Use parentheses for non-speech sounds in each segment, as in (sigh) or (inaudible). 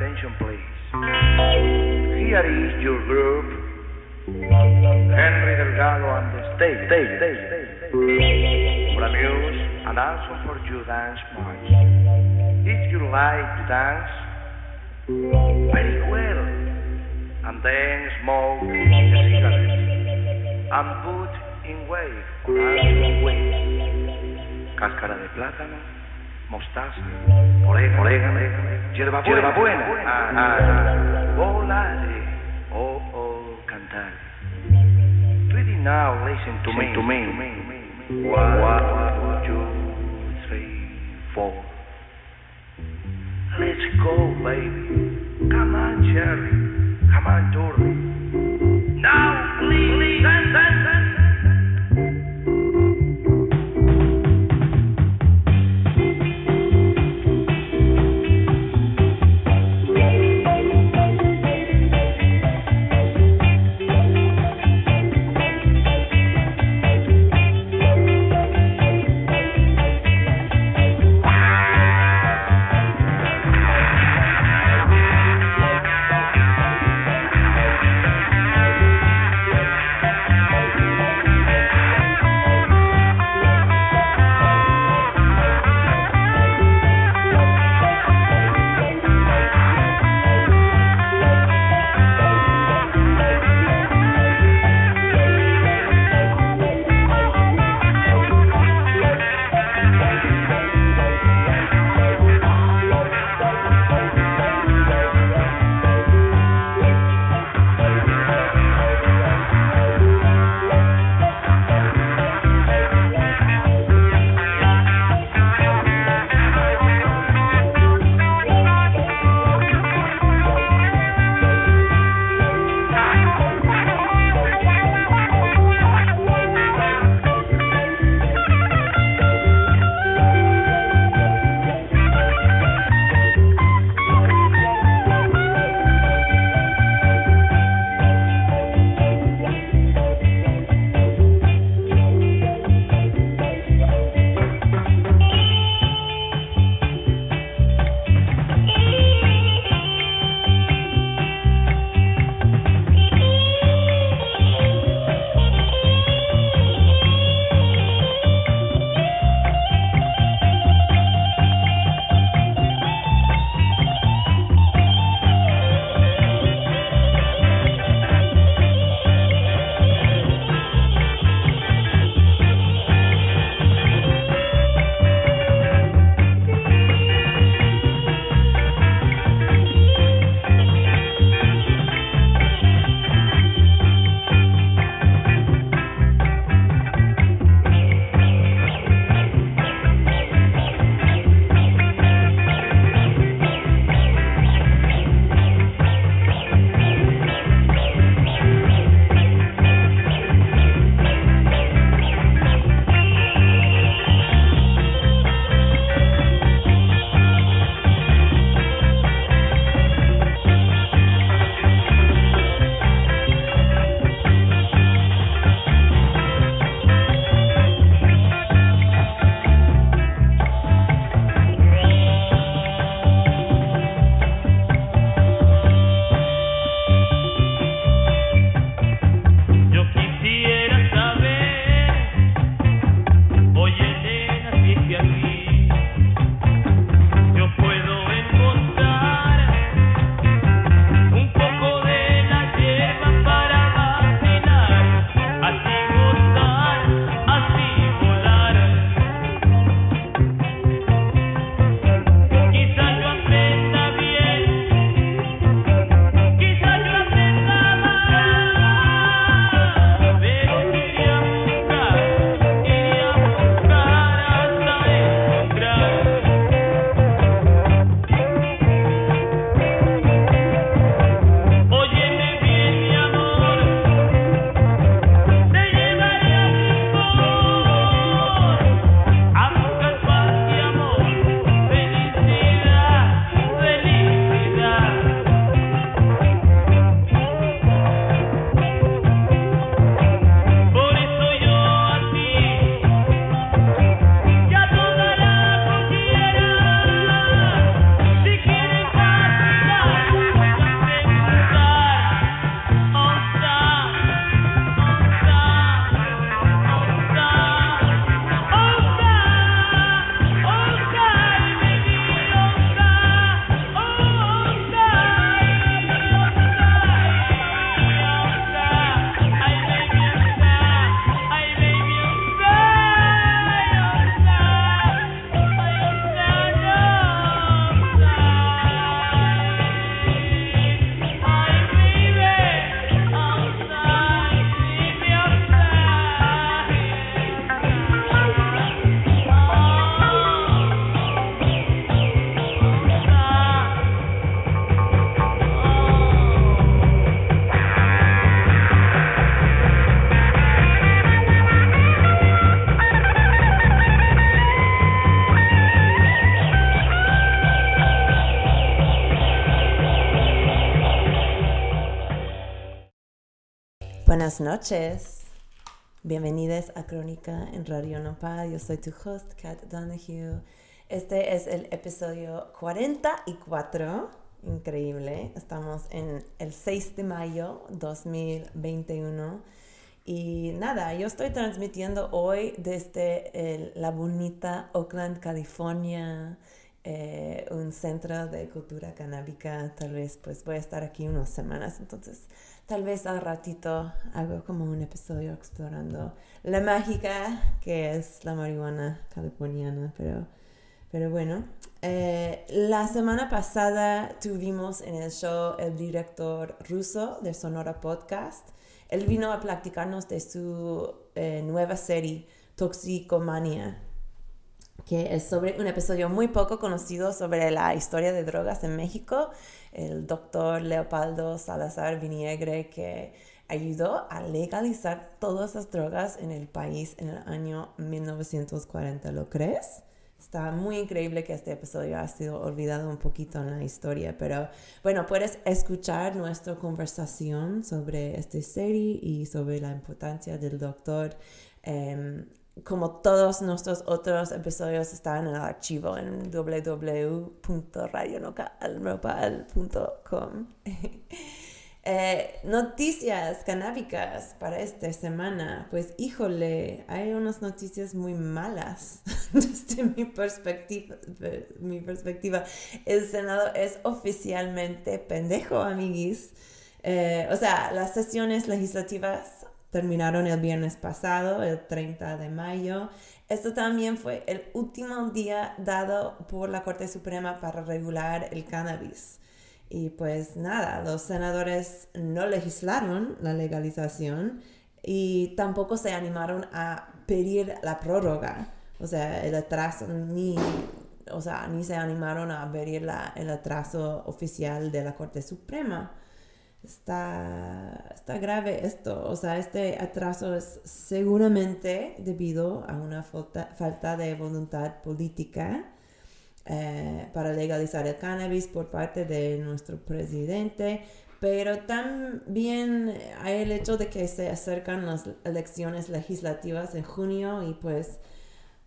attention, please. Here is your group, Henry Delgado and the stage, stage, stage, for amuse and also for your dance march. If you like to dance, very well, and then smoke a cigarette and put in wave or. Cáscara de plátano, mostaza, orégano, orégano hierba buena, hierba buena. Ah, ah. Volare, oh, oh, cantar. Ready now, listen to me, to me. One, one, two, three, four. Let's go, baby. Come on, Jerry. Come on, Dory. Buenas noches. Bienvenidos a Crónica en Radio Nopal. Yo soy tu host, Kat Donahue. Este es el episodio 44. Increíble. Estamos en el 6 de mayo 2021. Y nada, yo estoy transmitiendo hoy desde la bonita Oakland, California, eh, un centro de cultura canábica. Tal vez pues voy a estar aquí unas semanas, entonces tal vez al ratito hago como un episodio explorando la mágica que es la marihuana californiana, pero, pero bueno. Eh, la semana pasada tuvimos en el show el director ruso de Sonora Podcast. Él vino a platicarnos de su eh, nueva serie Toxicomania, que es sobre un episodio muy poco conocido sobre la historia de drogas en México. El doctor Leopoldo Salazar Viniegre que ayudó a legalizar todas las drogas en el país en el año 1940. ¿Lo crees? Está muy increíble que este episodio ha sido olvidado un poquito en la historia, pero bueno, puedes escuchar nuestra conversación sobre esta serie y sobre la importancia del doctor. Em, como todos nuestros otros episodios están en el archivo en www.radionocalropal.com. (laughs) eh, noticias canábicas para esta semana. Pues híjole, hay unas noticias muy malas (laughs) desde mi perspectiva. Mi perspectiva. El Senado es oficialmente pendejo, amiguis. Eh, o sea, las sesiones legislativas terminaron el viernes pasado, el 30 de mayo. Esto también fue el último día dado por la Corte Suprema para regular el cannabis. Y pues nada, los senadores no legislaron la legalización y tampoco se animaron a pedir la prórroga. O sea, el atraso ni, o sea, ni se animaron a pedir la, el atraso oficial de la Corte Suprema está, está grave esto. O sea, este atraso es seguramente debido a una falta, de voluntad política eh, para legalizar el cannabis por parte de nuestro presidente. Pero también hay el hecho de que se acercan las elecciones legislativas en junio y pues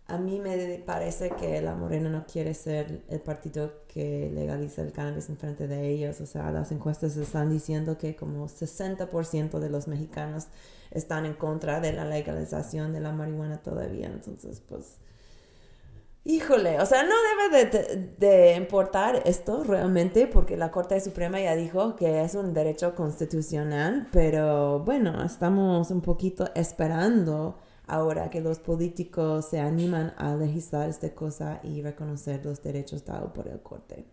a mí me parece que la Morena no quiere ser el partido que legaliza el cannabis en frente de ellos. O sea, las encuestas están diciendo que como 60% de los mexicanos están en contra de la legalización de la marihuana todavía. Entonces, pues, híjole, o sea, no debe de, de importar esto realmente porque la Corte Suprema ya dijo que es un derecho constitucional, pero bueno, estamos un poquito esperando ahora que los políticos se animan a legislar esta cosa y reconocer los derechos dados por el corte.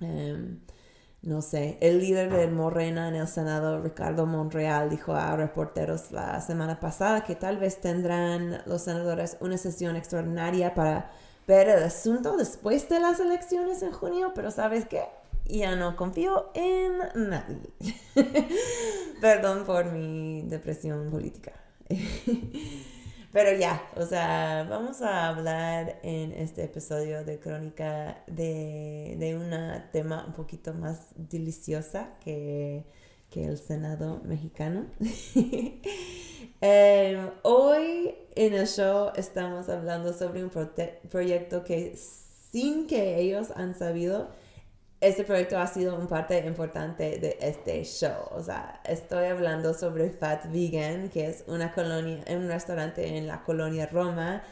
Em, no sé, el líder de Morena en el Senado, Ricardo Monreal, dijo a reporteros la semana pasada que tal vez tendrán los senadores una sesión extraordinaria para ver el asunto después de las elecciones en junio, pero ¿sabes qué? Ya no confío en nadie. (laughs) Perdón por mi depresión política. (laughs) Pero ya, o sea, vamos a hablar en este episodio de Crónica de, de un tema un poquito más deliciosa que, el Senado mexicano. (laughs) Em, hoy en el show estamos hablando sobre un proyecto que sin que ellos han sabido, este proyecto ha sido una parte importante de este show. O sea, estoy hablando sobre Fat Vegan, que es una colonia, un restaurante en la colonia Roma,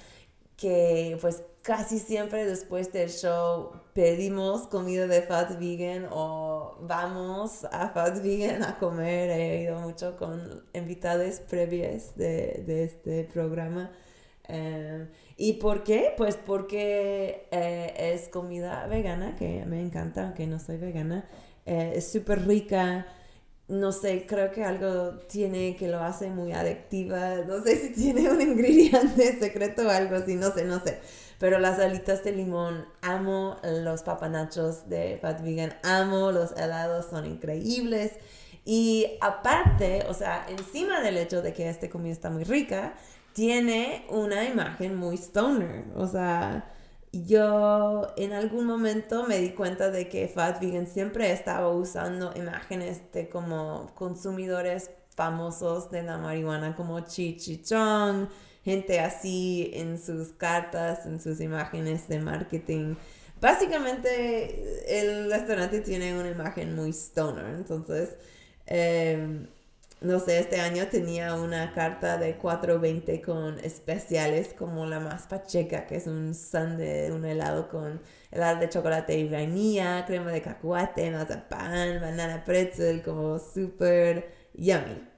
que pues casi siempre después del show pedimos comida de Fat Vegan o vamos a Fat Vegan a comer. He ido mucho con invitados previos de, de este programa. Eh, ¿Y por qué? Pues porque eh, es comida vegana, que me encanta, aunque no soy vegana. Eh, es súper rica. No sé, creo que algo tiene que lo hace muy adictiva. No sé si tiene un ingrediente (laughs) secreto o algo así, no sé, no sé. Pero las alitas de limón, amo los papanachos de Fat Vegan, amo los helados, son increíbles. Y aparte, o sea, encima del hecho de que esta comida está muy rica, tiene una imagen muy stoner. O sea, yo en algún momento me di cuenta de que Fat Vegan siempre estaba usando imágenes de como consumidores famosos de la marihuana como Chi Chong, gente así en sus cartas, en sus imágenes de marketing. Básicamente el restaurante tiene una imagen muy stoner, entonces, em, no sé, este año tenía una carta de 420 con especiales como la más pacheca, que es un sundae, un helado con helado de chocolate y vainilla, crema de cacahuate, mazapán, banana pretzel, como súper yummy.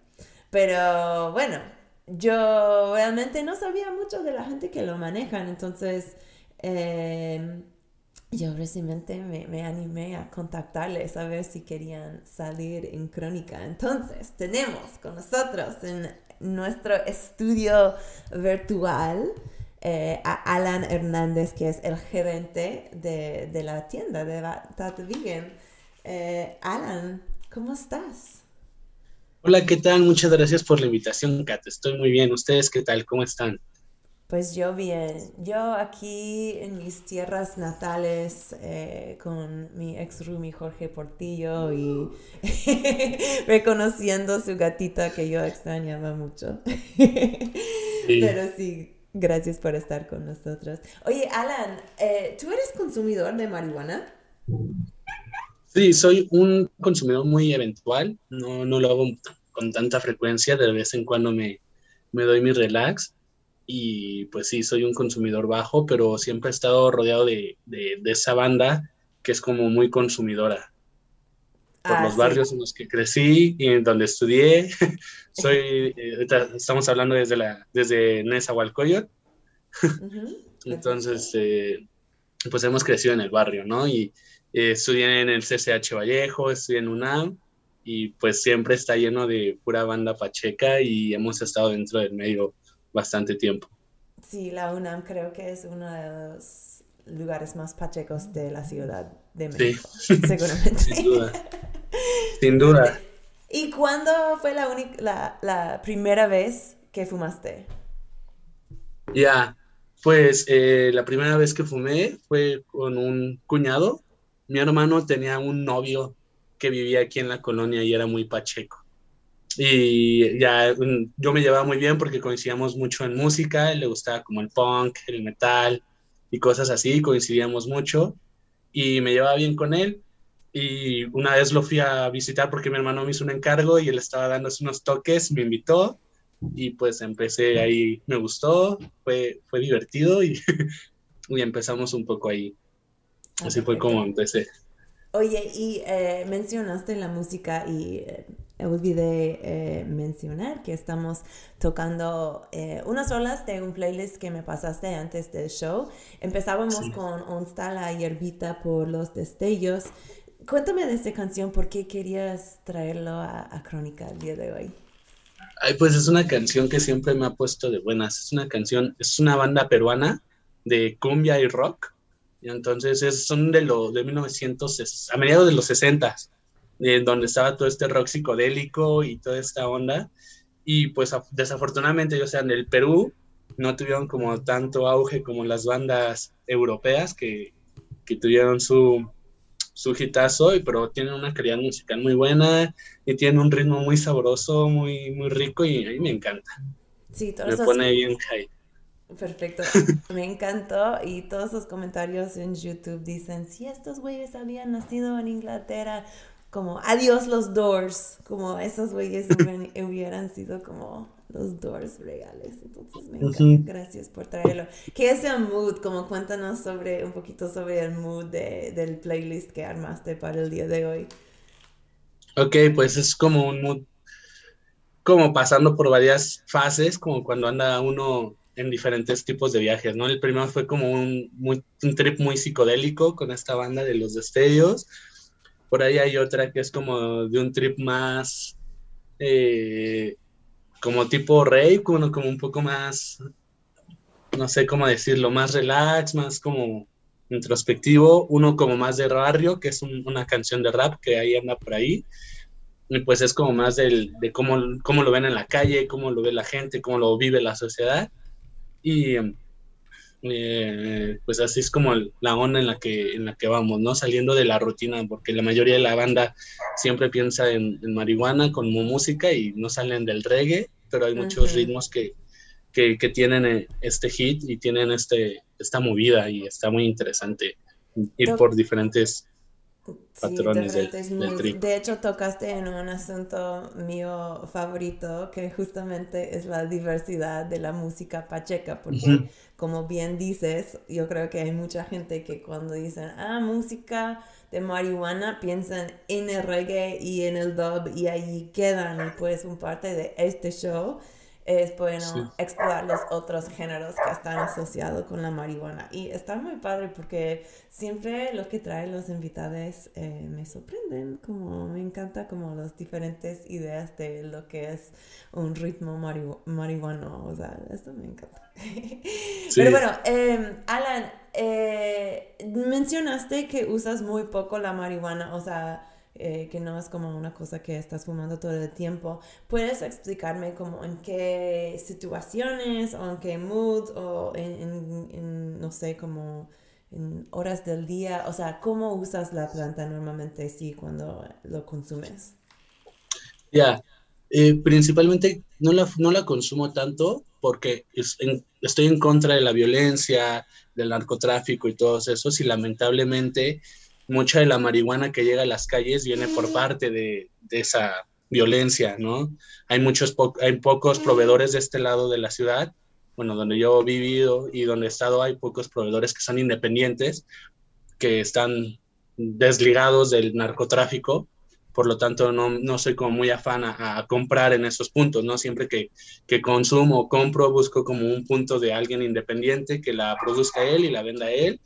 Pero bueno, yo realmente no sabía mucho de la gente que lo manejan, entonces em, yo recientemente me, me, animé a contactarles a ver si querían salir en crónica. Entonces, tenemos con nosotros en nuestro estudio virtual eh, a Alan Hernández, que es el gerente de, de la tienda de Tat Vegan. Eh, Alan, ¿cómo estás? Hola, ¿qué tal? Muchas gracias por la invitación, Kat. Estoy muy bien. ¿Ustedes qué tal? ¿Cómo están? Pues yo bien. Yo aquí en mis tierras natales eh, con mi ex roomie Jorge Portillo y (laughs) reconociendo su gatita que yo extrañaba mucho. Pero sí, gracias por estar con nosotros. Oye, Alan, eh, ¿tú eres consumidor de marihuana? Sí, soy un consumidor muy eventual, no, no lo hago con tanta frecuencia, de vez en cuando me, me doy mi relax y pues sí, soy un consumidor bajo, pero siempre he estado rodeado de, de, esa banda que es como muy consumidora. Por ah, los barrios en los que crecí y en donde estudié, (laughs) soy, eh, estamos hablando desde, la, desde Nezahualcóyotl, (laughs) entonces eh, pues hemos crecido en el barrio, ¿no? Y, eh, estudié en el CCH Vallejo, estudié en UNAM y pues siempre está lleno de pura banda pacheca y hemos estado dentro del medio bastante tiempo. Sí, la UNAM creo que es uno de los lugares más pachecos de la ciudad de México, sí. (laughs) seguramente. Sin duda. (laughs) Sin duda. ¿Y cuándo fue la, la, la primera vez que fumaste? Ya, pues eh, la primera vez que fumé fue con un cuñado mi hermano tenía un novio que vivía aquí en la colonia y era muy pacheco. Y ya mm, yo me llevaba muy bien porque coincidíamos mucho en música, le gustaba como el punk, el metal y cosas así, coincidíamos mucho y me llevaba bien con él. Y una vez lo fui a visitar porque mi hermano me hizo un encargo y él estaba dándose unos toques, me invitó y pues empecé ahí, me gustó, fue, fue divertido y, (laughs) y empezamos un poco ahí. Así fue como empecé. Oye, y eh, mencionaste la música y eh, olvidé eh, mencionar que estamos tocando unas olas de un playlist que me pasaste antes del show. Empezábamos con Onsta la hierbita por los destellos. Cuéntame de esta canción, ¿por qué querías traerlo a, a Crónica el día de hoy? Ay, pues es una canción que siempre me ha puesto de buenas. Es una canción, es una banda peruana de cumbia y rock y entonces es, son de, lo, de 1900, a mediados de los 60, donde estaba todo este rock psicodélico y toda esta onda. Y pues desafortunadamente, o sea, en el Perú no tuvieron como tanto auge como las bandas europeas que, que tuvieron su, su hitazo, pero tienen una calidad musical muy buena y tienen un ritmo muy sabroso, muy, muy rico y a mí me encanta. Sí, me pone bien high. Perfecto, (laughs) me encantó y todos los comentarios en YouTube dicen, si estos güeyes habían nacido en Inglaterra, como adiós los Doors, como esos güeyes hubieran (laughs) sido como los Doors reales. Entonces me encanta, gracias por traerlo. ¿Qué es el mood? Como cuéntanos sobre un poquito sobre el mood de, del playlist que armaste para el día de hoy. Ok, pues es como un mood, como pasando por varias fases, como cuando anda uno en diferentes tipos de viajes, ¿no? El primero fue como un, un trip muy psicodélico con esta banda de los destellos. Por ahí hay otra que es como de un trip más, eh, como tipo rey, como, como un poco más, no sé cómo decirlo, más relax, más como introspectivo. Uno como más de barrio, que es una canción de rap que ahí anda por ahí. Y pues es como más del, de cómo, cómo lo ven en la calle, cómo lo ve la gente, cómo lo vive la sociedad. Y, eh, pues así es como la onda en la, que, en la que vamos, ¿no? Saliendo de la rutina, porque la mayoría de la banda siempre piensa en, marihuana como música y no salen del reggae, pero hay muchos ritmos que, que, tienen eh, este hit y tienen este, esta movida y está muy interesante. Ir por diferentes patrones De hecho, tocaste en un asunto mío favorito, que justamente es la diversidad de la música pacheca, porque como bien dices, yo creo que hay mucha gente que cuando dicen, ah, música de marihuana, piensan en el reggae y en el dub y ahí quedan, pues un parte de este show es bueno explorar los otros géneros que están asociados con la marihuana. Y está muy padre porque siempre lo que traen los invitados eh, me sorprenden, como me encanta como las diferentes ideas de lo que es un ritmo marihuano, o sea, esto me encanta. (laughs) Pero bueno, em, Alan, eh, mencionaste que usas muy poco la marihuana, o sea, eh, que no es como una cosa que estás fumando todo el tiempo. ¿Puedes explicarme como en qué situaciones o en qué mood o en, no sé, como en horas del día? O sea, ¿cómo usas la planta normalmente sí cuando lo consumes? Ya, eh, principalmente no la, no la consumo tanto porque estoy en contra de la violencia, del narcotráfico y todos esos y lamentablemente mucha de la marihuana que llega a las calles viene por parte de, esa violencia, ¿no? Hay muchos, hay pocos proveedores de este lado de la ciudad, bueno, donde yo he vivido y donde he estado, hay pocos proveedores que son independientes, que están desligados del narcotráfico, por lo tanto no, no soy como muy afán a, comprar en esos puntos, ¿no? Siempre que, que consumo o compro, busco como un punto de alguien independiente que la produzca él y la venda él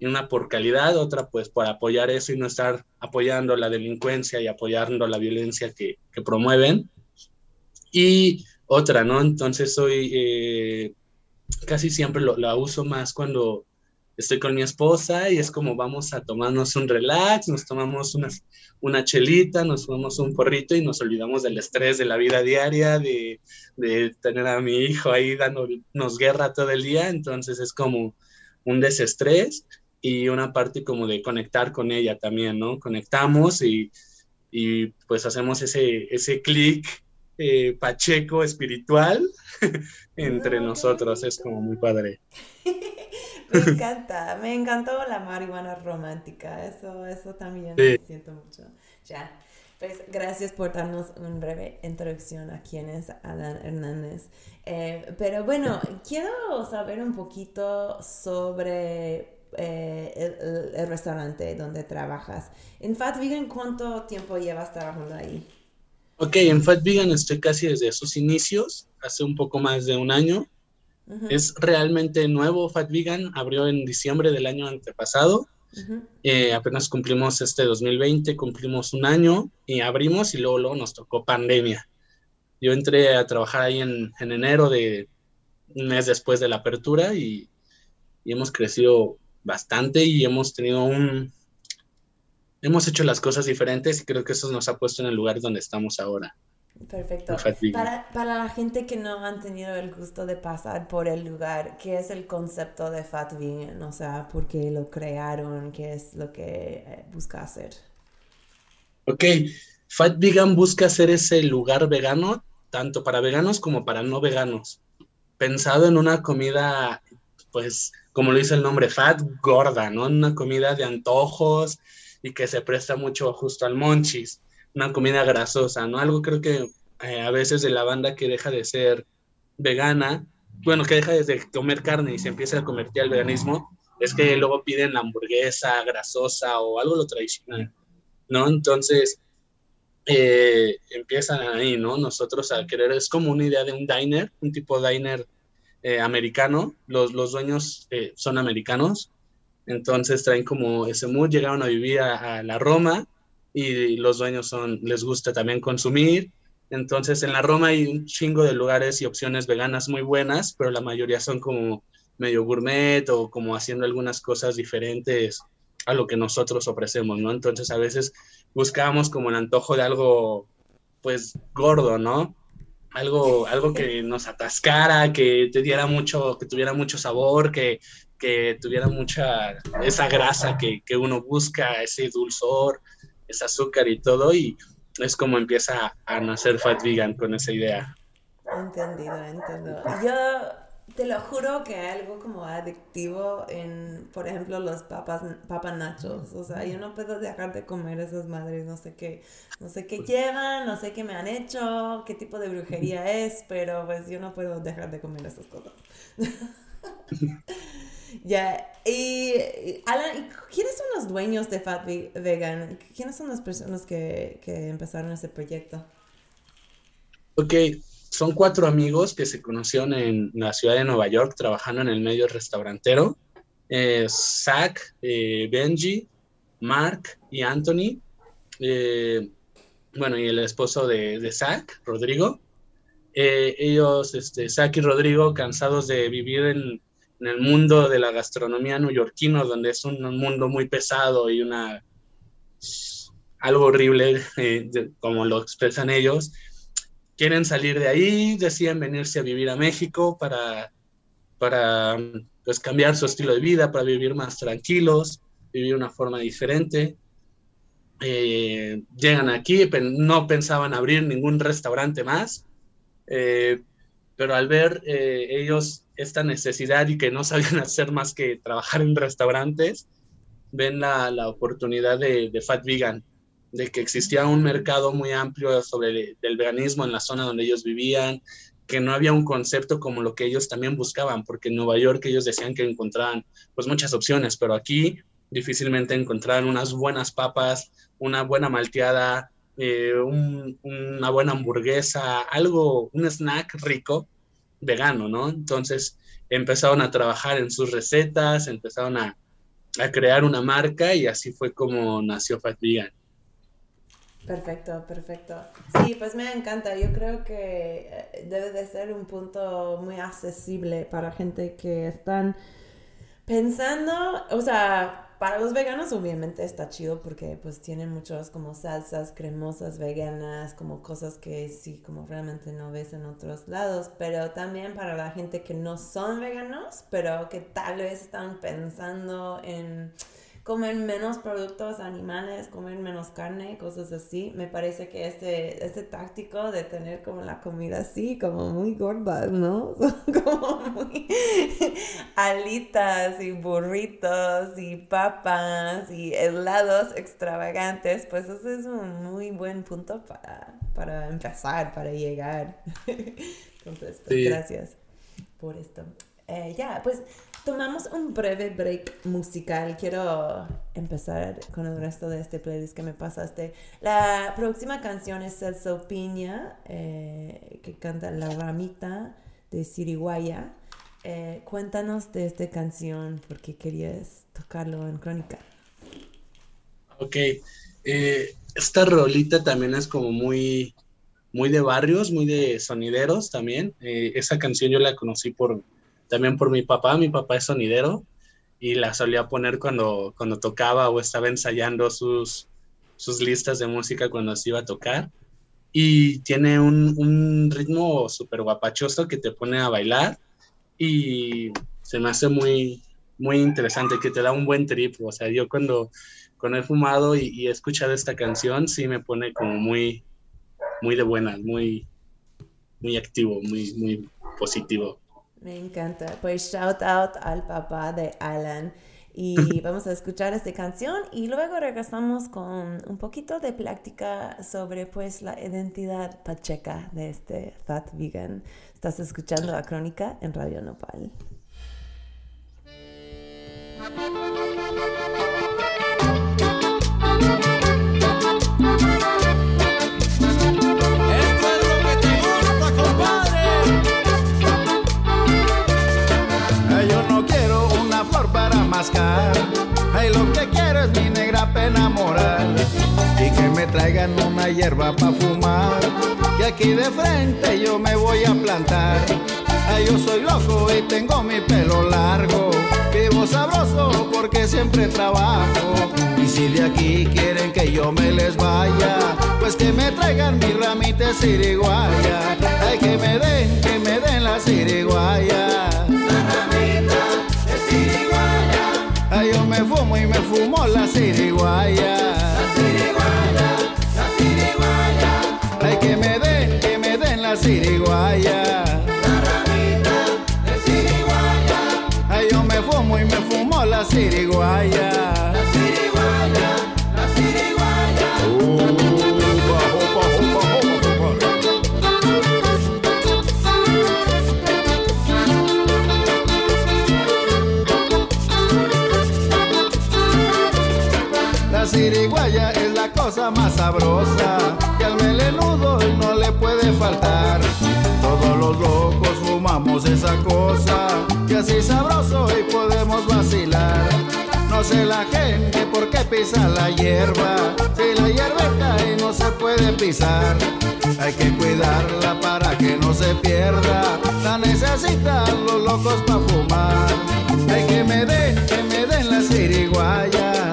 y una por calidad, otra pues por apoyar eso y no estar apoyando la delincuencia y apoyando la violencia que, promueven. Y otra, ¿no? Entonces soy, eh, casi siempre la uso más cuando estoy con mi esposa y es como vamos a tomarnos un relax, nos tomamos una, una chelita, nos tomamos un porrito y nos olvidamos del estrés de la vida diaria, de, de tener a mi hijo ahí dándonos guerra todo el día, entonces es como un desestrés y una parte como de conectar con ella también, ¿no? Conectamos y, y pues hacemos ese, ese clic eh, pacheco espiritual (laughs) entre ah, nosotros, es como muy padre. (laughs) me (laughs) encanta, me encantó la marihuana romántica, eso, eso también me siento mucho. Ya. Pues gracias por darnos una breve introducción a quién es Alan Hernández. Eh, pero bueno, quiero saber un poquito sobre eh, el, restaurante donde trabajas. En Fat Vegan, ¿cuánto tiempo llevas trabajando ahí? Ok, en Fat Vegan estoy casi desde sus inicios, hace un poco más de un año. Es realmente nuevo Fat Vegan, abrió en diciembre del año antepasado. Eh, apenas cumplimos este 2020, cumplimos un año y abrimos y luego, luego nos tocó pandemia. Yo entré a trabajar ahí en, en enero de un mes después de la apertura y, y hemos crecido bastante y hemos tenido un... Hemos hecho las cosas diferentes y creo que eso nos ha puesto en el lugar donde estamos ahora. Perfecto. Para, para, la gente que no han tenido el gusto de pasar por el lugar, ¿qué es el concepto de Fat Vegan? O sea, ¿por qué lo crearon? ¿Qué es lo que eh, busca hacer? Ok, Fat Vegan busca hacer ese lugar vegano, tanto para veganos como para no veganos. Pensado en una comida, pues, como lo dice el nombre, fat, gorda, ¿no? Una comida de antojos y que se presta mucho justo al monchis, una comida grasosa, ¿no? Algo creo que eh, a veces de la banda que deja de ser vegana, bueno, que deja de comer carne y se empieza a convertir al veganismo, es que luego piden la hamburguesa grasosa o algo lo tradicional, ¿no? Entonces, eh, empiezan ahí, ¿no? Nosotros a querer, es como una idea de un diner, un tipo diner eh, americano, los, los dueños eh, son americanos, entonces traen como ese mood, llegaron a vivir a, la Roma y los dueños son, les gusta también consumir, entonces en la Roma hay un chingo de lugares y opciones veganas muy buenas, pero la mayoría son como medio gourmet o como haciendo algunas cosas diferentes a lo que nosotros ofrecemos, ¿no? Entonces a veces buscábamos como el antojo de algo pues gordo, ¿no? Algo, algo que nos atascara, que te diera mucho, que tuviera mucho sabor, que, que tuviera mucha, esa grasa que, que, uno busca, ese dulzor, ese azúcar y todo, y es como empieza a nacer Fat Vegan con esa idea. Entendido, entendido. Yo te lo juro que hay algo como adictivo en, por ejemplo, los papas, papas nachos. O sea, yo no puedo dejar de comer esas madres. No sé qué, no sé qué llevan, no sé qué me han hecho, qué tipo de brujería (laughs) es, pero pues yo no puedo dejar de comer esas cosas. (laughs) ya, y Alan, ¿quiénes son los dueños de Fat Vegan? ¿Quiénes son las personas que, que empezaron ese proyecto? Ok, son cuatro amigos que se conocieron en la ciudad de Nueva York trabajando en el medio restaurantero. Eh, Zach, eh, Benji, Mark y Anthony. Eh, bueno, y el esposo de, de Zach, Rodrigo. ellos, este, Zach y Rodrigo, cansados de vivir en, el mundo de la gastronomía neoyorquino, donde es un, mundo muy pesado y una algo horrible, como lo expresan ellos, quieren salir de ahí, deciden venirse a vivir a México para, para pues, cambiar su estilo de vida, para vivir más tranquilos, vivir una forma diferente. Eh, llegan aquí, no pensaban abrir ningún restaurante más, eh, pero al ver eh, ellos esta necesidad y que no sabían (laughs) hacer más que trabajar en restaurantes, ven la, la oportunidad de, de, Fat Vegan de que existía un mercado muy amplio sobre el, veganismo en la zona donde ellos vivían, que no había un concepto como lo que ellos también buscaban, porque en Nueva York ellos decían que encontraban pues muchas opciones, pero aquí difícilmente encontraban unas buenas papas, una buena malteada, eh, una buena hamburguesa, algo, un snack rico vegano, ¿no? Entonces empezaron a trabajar en sus recetas, empezaron a, a crear una marca y así fue como nació Fat Vegan. Perfecto, perfecto. Sí, pues me encanta. Yo creo que eh, debe de ser un punto muy accesible para gente que están pensando, o sea, para los veganos obviamente está chido porque pues tienen muchas como salsas cremosas veganas, como cosas que sí, como realmente no ves en otros lados, pero también para la gente que no son veganos, pero que tal vez están pensando en comer menos productos animales, comer menos carne, cosas así. Me parece que este, este táctico de tener como la comida así, como muy gorda, ¿no? (laughs) como muy (laughs) alitas y burritos y papas y helados extravagantes, pues ese es un muy buen punto para, para empezar, para llegar. (laughs) Entonces, pues, gracias por esto. Eh, ya, pues tomamos un breve break musical. Quiero empezar con el resto de este playlist que me pasaste. La próxima canción es Celso Piña, eh, que canta La Ramita de Siriguaya. Eh, cuéntanos de esta canción porque querías tocarlo en Crónica. Ok, esta rolita también es como muy, muy de barrios, muy de sonideros también. esa canción yo la conocí por también por mi papá, mi papá es sonidero y la solía poner cuando, cuando tocaba o estaba ensayando sus, sus listas de música cuando se iba a tocar. Y tiene un, un ritmo súper guapachoso que te pone a bailar y se me hace muy, muy interesante, que te da un buen trip. O sea, yo cuando, cuando he fumado y, y he escuchado esta canción, sí me pone como muy, muy de buenas, muy, muy activo, muy, muy positivo. Me encanta. Pues shout out al papá de Alan. Y (laughs) vamos a escuchar esta canción y luego regresamos con un poquito de práctica sobre pues la identidad pacheca de este Fat Vegan. Estás escuchando la crónica en Radio Nopal. Lo que quiero es mi negra pena moral y que me traigan una hierba pa' fumar. Que aquí de frente yo me voy a plantar. Ay, yo soy loco y tengo mi pelo largo. Vivo sabroso porque siempre trabajo. Y si de aquí quieren que yo me les vaya, pues que me traigan mi ramita de siriguaya, ay que me den, que me den la siriguaya. Me fumo y me fumo la siriguaya. La siriguaya, la siriguaya. Ay que me den, que me den la siriguaya. La ramita de siriguaya. Ay yo me fumo y me fumo la siriguaya. La más sabrosa que al melenudo no le puede faltar. Todos los locos fumamos esa cosa que así sabroso y podemos vacilar. No sé la gente por qué pisa la hierba, si la hierba cae no se puede pisar. Hay que cuidarla para que no se pierda, la necesitan los locos para fumar. Hay que me den, que me den la siriguaya.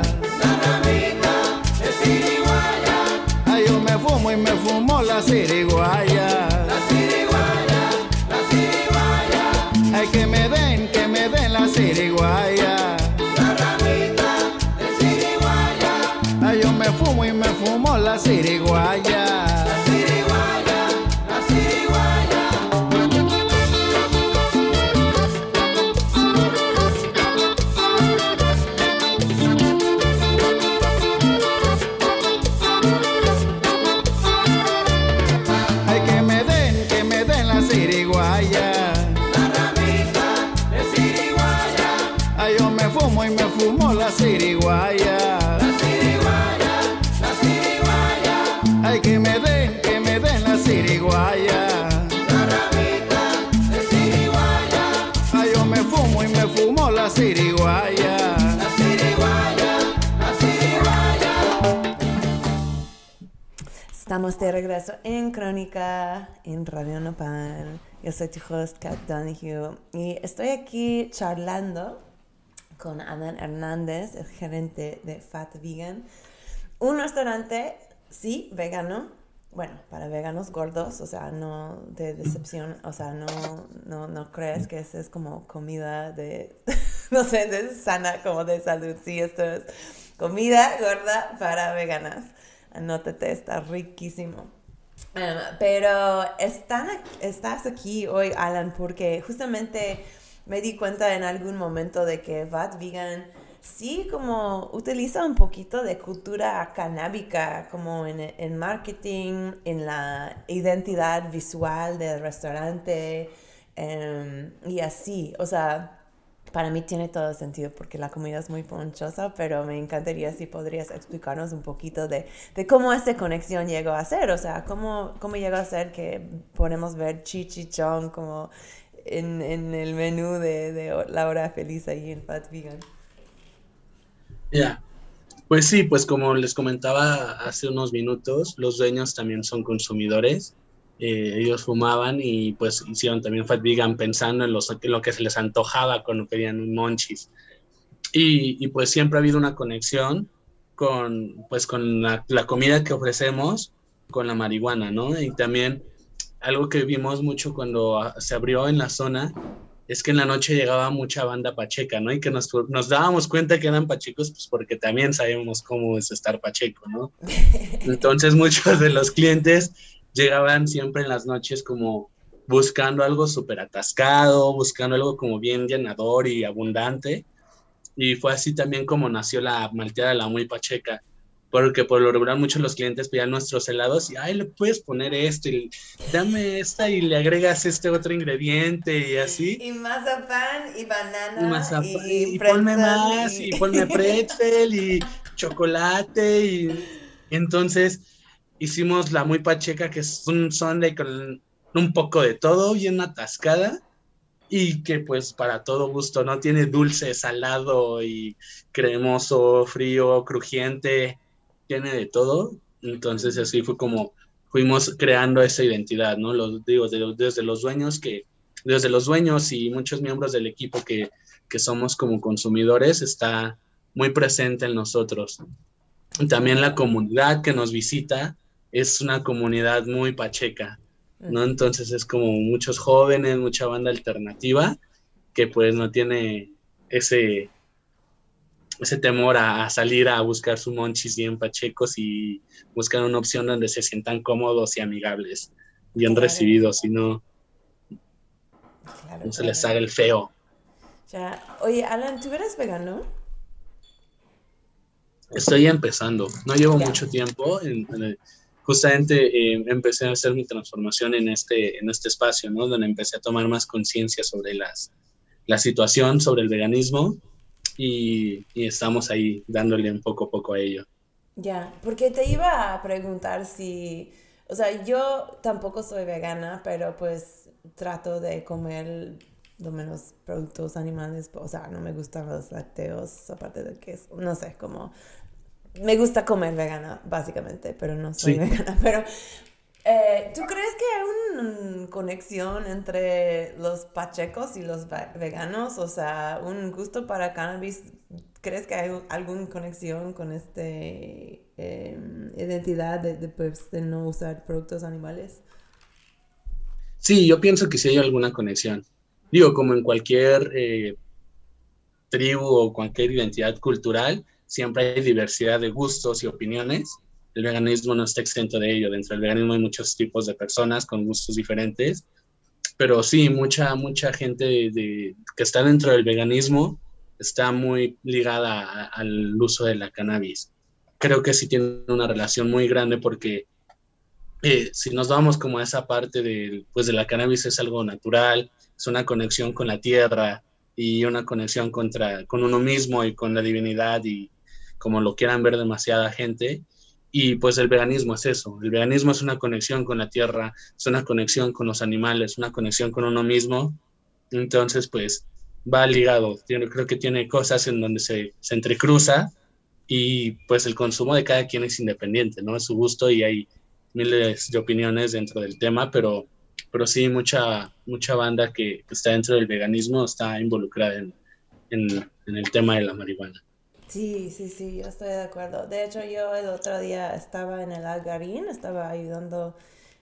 Radio Nopal. Yo soy tu host, Kat Donahue, y estoy aquí charlando con Adán Hernández, el gerente de Fat Vegan. Un restaurante, sí, vegano. Bueno, para veganos gordos, o sea, no de decepción, o sea, no, no, no crees que eso es como comida de, (laughs) no sé, de sana, como de salud. Sí, esto es comida gorda para veganas. Anótate, está riquísimo. Um, pero están, estás aquí hoy, Alan, porque justamente me di cuenta en algún momento de que Vat Vegan sí como utiliza un poquito de cultura canábica como en, en marketing, en la identidad visual del restaurante em, y así. O sea, para mí tiene todo sentido porque la comida es muy ponchosa, pero me encantaría si podrías explicarnos un poquito de, cómo esta conexión llegó a ser, o sea, cómo, llegó a ser que podemos ver chichichón como en, en el menú de, de la hora feliz ahí en Fat Vegan. Ya. Pues sí, pues como les comentaba hace unos minutos, los dueños también son consumidores. Eh, ellos fumaban y pues hicieron también Fat Vegan pensando en, los, en lo que se les antojaba cuando pedían un monchis. Y, y pues siempre ha habido una conexión con, pues, con la, la comida que ofrecemos con la marihuana, ¿no? Y también algo que vimos mucho cuando se abrió en la zona es que en la noche llegaba mucha banda pacheca, ¿no? Y que nos, nos dábamos cuenta que eran pachecos, pues porque también sabemos cómo es estar pacheco, ¿no? (laughs) Entonces muchos de los clientes llegaban siempre en las noches como buscando algo súper atascado, buscando algo como bien llenador y abundante. Y fue así también como nació la malteada la muy pacheca, porque por lo regular muchos de los clientes pedían nuestros helados y, ay, le puedes poner esto y dame esta y le agregas este otro ingrediente y así. Y mazapán y banana Y mazapán, y, y, ponme más, y ponme pretzel y chocolate y, y (laughs) entonces hicimos la muy pacheca que es un sundae con un poco de todo, bien atascada y que pues para todo gusto, ¿no? Tiene dulce, salado y cremoso, frío, crujiente, tiene de todo. Entonces así fue como fuimos creando esa identidad, ¿no? Los digo, de- desde los dueños que, desde los dueños y muchos miembros del equipo que, que somos como consumidores, está muy presente en nosotros. También la comunidad que nos visita es una comunidad muy pacheca, ¿no? Entonces es como muchos jóvenes, mucha banda alternativa que pues no tiene ese, ese temor a, salir a buscar su monchis bien pachecos y buscar una opción donde se sientan cómodos y amigables, bien recibidos y no, no se les haga el feo. Ya. Oye, Alan, ¿tú eres vegano? Estoy empezando, no llevo mucho tiempo. Justamente eh, empecé a hacer mi transformación en este, en este espacio, ¿no? Donde empecé a tomar más conciencia sobre las, la situación, sobre el veganismo y, estamos ahí dándole un poco a poco a ello. Ya, porque te iba a preguntar si, o sea, yo tampoco soy vegana, pero pues trato de comer lo menos productos animales, o sea, no me gustan los lácteos, aparte de que es, no sé, como me gusta comer vegana, básicamente, pero no soy vegana. (laughs) Pero, eh, ¿tú crees que hay una conexión entre los pachecos y los veganos? O sea, un gusto para cannabis, ¿crees que hay alguna conexión con esta em, identidad de, pues, de no usar productos animales? Sí, yo pienso que sí hay alguna conexión. Digo, como en cualquier eh, tribu o cualquier identidad cultural, siempre hay diversidad de gustos y opiniones. El veganismo no está exento de ello. Dentro del veganismo hay muchos tipos de personas con gustos diferentes. Pero sí, mucha, mucha gente que está dentro del veganismo está muy ligada al uso de la cannabis. Creo que sí tiene una relación muy grande porque eh, si nos vamos como a esa parte de, pues de la cannabis es algo natural, es una conexión con la tierra y una conexión contra, con uno mismo y con la divinidad y como lo quieran ver demasiada gente. Y pues el veganismo es eso, el veganismo es una conexión con la tierra, es una conexión con los animales, una conexión con uno mismo. Entonces pues va ligado, tiene, creo que tiene cosas en donde se, se entrecruza y pues el consumo de cada quien es independiente, ¿no? Es su gusto y hay miles de opiniones dentro del tema, pero, pero sí mucha, mucha banda que, está dentro del veganismo está involucrada en, en, el tema de la marihuana. Sí, sí, sí, yo estoy de acuerdo. De hecho, yo el otro día estaba en el Algarín, estaba ayudando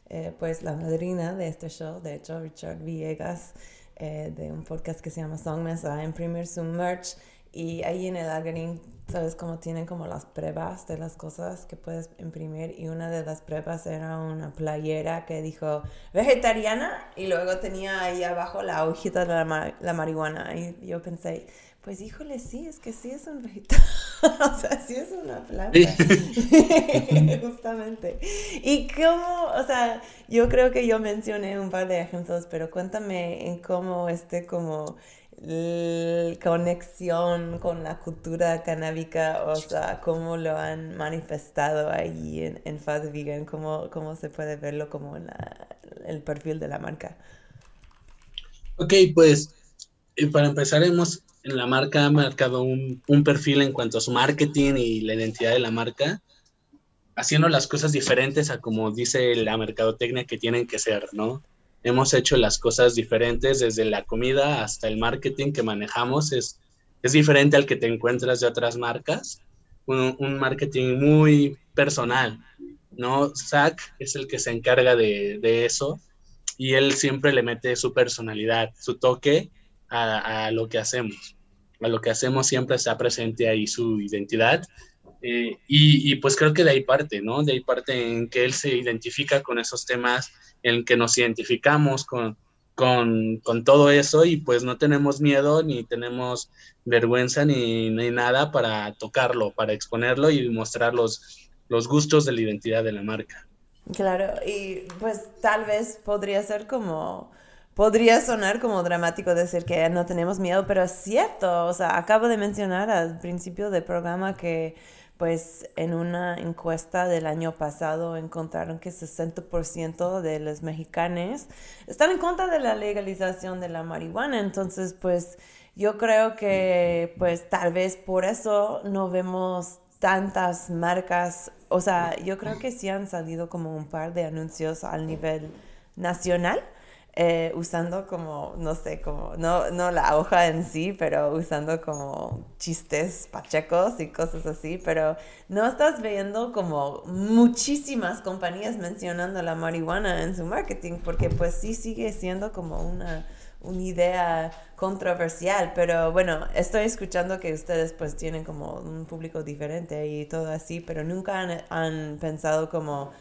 eh, pues la madrina de este show, de hecho, Richard Villegas, eh, de un podcast que se llama Songmas, a imprimir su merch. Y ahí en el Algarín ¿Sabes cómo tienen como las pruebas de las cosas que puedes imprimir? Y una de las pruebas era una playera que dijo vegetariana y luego tenía ahí abajo la hojita de la, marihuana. Y yo pensé, pues híjole, sí, es que sí es un vegetariano. (laughs) o sea, sí es una planta. (laughs) Justamente. Y cómo, o sea, yo creo que yo mencioné un par de ejemplos, pero cuéntame en cómo este como conexión con la cultura canábica, o sea, cómo lo han manifestado ahí en, en Fast Vegan, cómo, cómo se puede verlo como en el perfil de la marca. Ok, pues eh, para empezar hemos en la marca marcado un, un perfil en cuanto a su marketing y la identidad de la marca, haciendo las cosas diferentes a como dice la mercadotecnia que tienen que ser, ¿no? hemos hecho las cosas diferentes desde la comida hasta el marketing que manejamos. Es, es diferente al que te encuentras de otras marcas. Un, marketing muy personal, ¿no? Zach es el que se encarga de, de, eso y él siempre le mete su personalidad, su toque a, a, lo que hacemos. Lo que hacemos siempre está presente ahí su identidad. Eh, y, y, pues creo que de ahí parte, ¿no? De ahí parte en que él se identifica con esos temas en que nos identificamos con, con, con, todo eso y pues no tenemos miedo ni tenemos vergüenza ni, ni, nada para tocarlo, para exponerlo y mostrar los, los gustos de la identidad de la marca. Claro, y pues tal vez podría ser como, podría sonar como dramático decir que no tenemos miedo, pero es cierto, o sea, acabo de mencionar al principio del programa que pues en una encuesta del año pasado encontraron que 60% de los mexicanos están en contra de la legalización de la marihuana. Entonces, pues yo creo que pues tal vez por eso no vemos tantas marcas. O sea, yo creo que sí han salido como un par de anuncios al nivel nacional eh, usando como, no sé, como, no, no la hoja en sí, pero usando como chistes pachecos y cosas así, pero no estás viendo como muchísimas compañías mencionando la marihuana en su marketing, porque pues sí sigue siendo como una, una idea controversial, pero bueno, estoy escuchando que ustedes pues tienen como un público diferente y todo así, pero nunca han, han pensado como...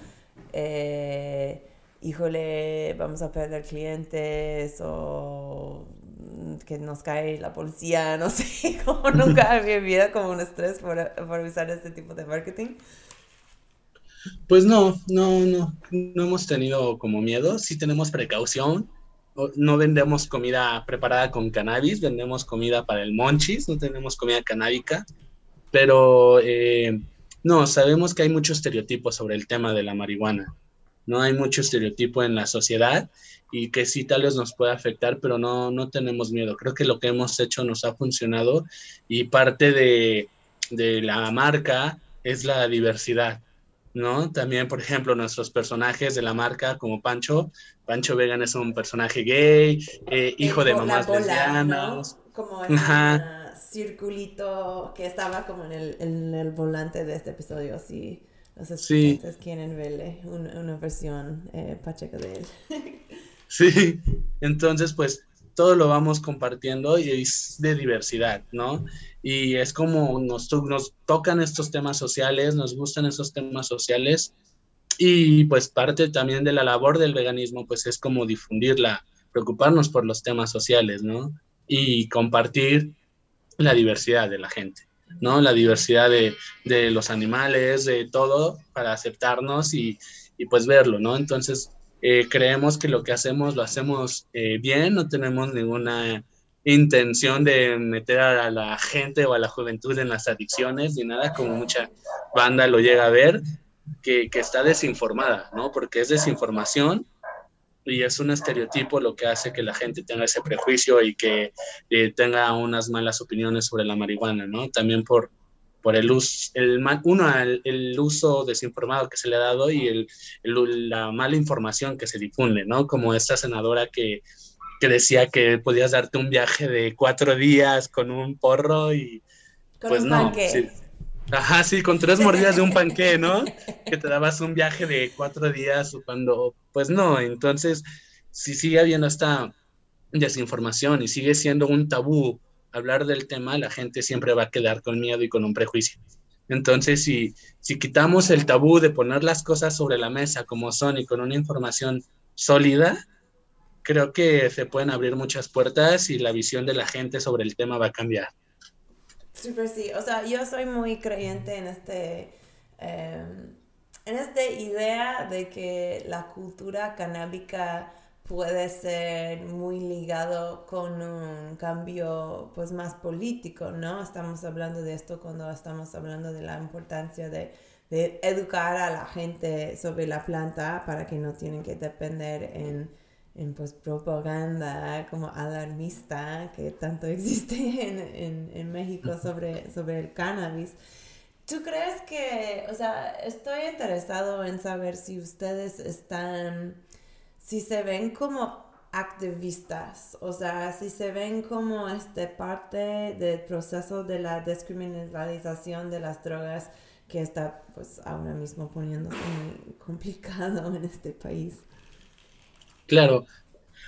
Eh, híjole, vamos a perder clientes o que nos cae la policía, (laughs) no sé, como nunca había vivido como un estrés por, por, usar este tipo de marketing. Pues no, no, no, no hemos tenido como miedo, sí tenemos precaución, no vendemos comida preparada con cannabis, vendemos comida para el monchis, no tenemos comida canábica, pero eh, no, sabemos que hay muchos estereotipos sobre el tema de la marihuana. ¿No? Hay mucho estereotipo en la sociedad y que sí tal vez nos puede afectar, pero no, no tenemos miedo. Creo que lo que hemos hecho nos ha funcionado y parte de, de la marca es la diversidad, ¿no? También, por ejemplo, nuestros personajes de la marca, como Pancho, Pancho Vegan es un personaje gay, eh, hijo de mamás lesbianas. Como un circulito que estaba como en el, en el volante de este episodio, así los estudiantes quieren verle una, versión eh, pacheca de él. (laughs) sí, entonces pues todo lo vamos compartiendo y es de diversidad, ¿no? Y es como nos, nos tocan estos temas sociales, nos gustan esos temas sociales y pues parte también de la labor del veganismo pues es como difundirla, preocuparnos por los temas sociales, ¿no? Y compartir la diversidad de la gente. ¿No? La diversidad de, los animales, de todo, para aceptarnos y, pues verlo, ¿no? Entonces, eh, creemos que lo que hacemos lo hacemos eh, bien, no tenemos ninguna intención de meter a la gente o a la juventud en las adicciones ni nada, como mucha banda lo llega a ver, que, que está desinformada, ¿no? Porque es desinformación y es un estereotipo lo que hace que la gente tenga ese prejuicio y que eh, tenga unas malas opiniones sobre la marihuana, ¿no? También por, por el uso, el, uno, el, uso desinformado que se le ha dado y el, la mala información que se difunde, ¿no? Como esta senadora que, que decía que podías darte un viaje de cuatro días con un porro y pues no. Ajá, sí, con tres mordidas de un panqué, ¿no? Que te dabas un viaje de cuatro días cuando, pues no, entonces, si sigue habiendo esta desinformación y sigue siendo un tabú hablar del tema, la gente siempre va a quedar con miedo y con un prejuicio. Entonces, si, si quitamos el tabú de poner las cosas sobre la mesa como son y con una información sólida, creo que se pueden abrir muchas puertas y la visión de la gente sobre el tema va a cambiar. Súper sí, o sea, yo soy muy creyente en este, em, en esta idea de que la cultura canábica puede ser muy ligado con un cambio pues más político, ¿no? Estamos hablando de esto cuando estamos hablando de la importancia de, de educar a la gente sobre la planta para que no tienen que depender en en pues, propaganda como alarmista que tanto (laughs) existe en, en, en, México sobre, sobre el cannabis. ¿Tú crees que, o sea, estoy interesado en saber si ustedes están, si se ven como activistas, o sea, si se ven como este parte del proceso de la descriminalización de las drogas que está pues ahora mismo poniéndose muy complicado en este país. Claro,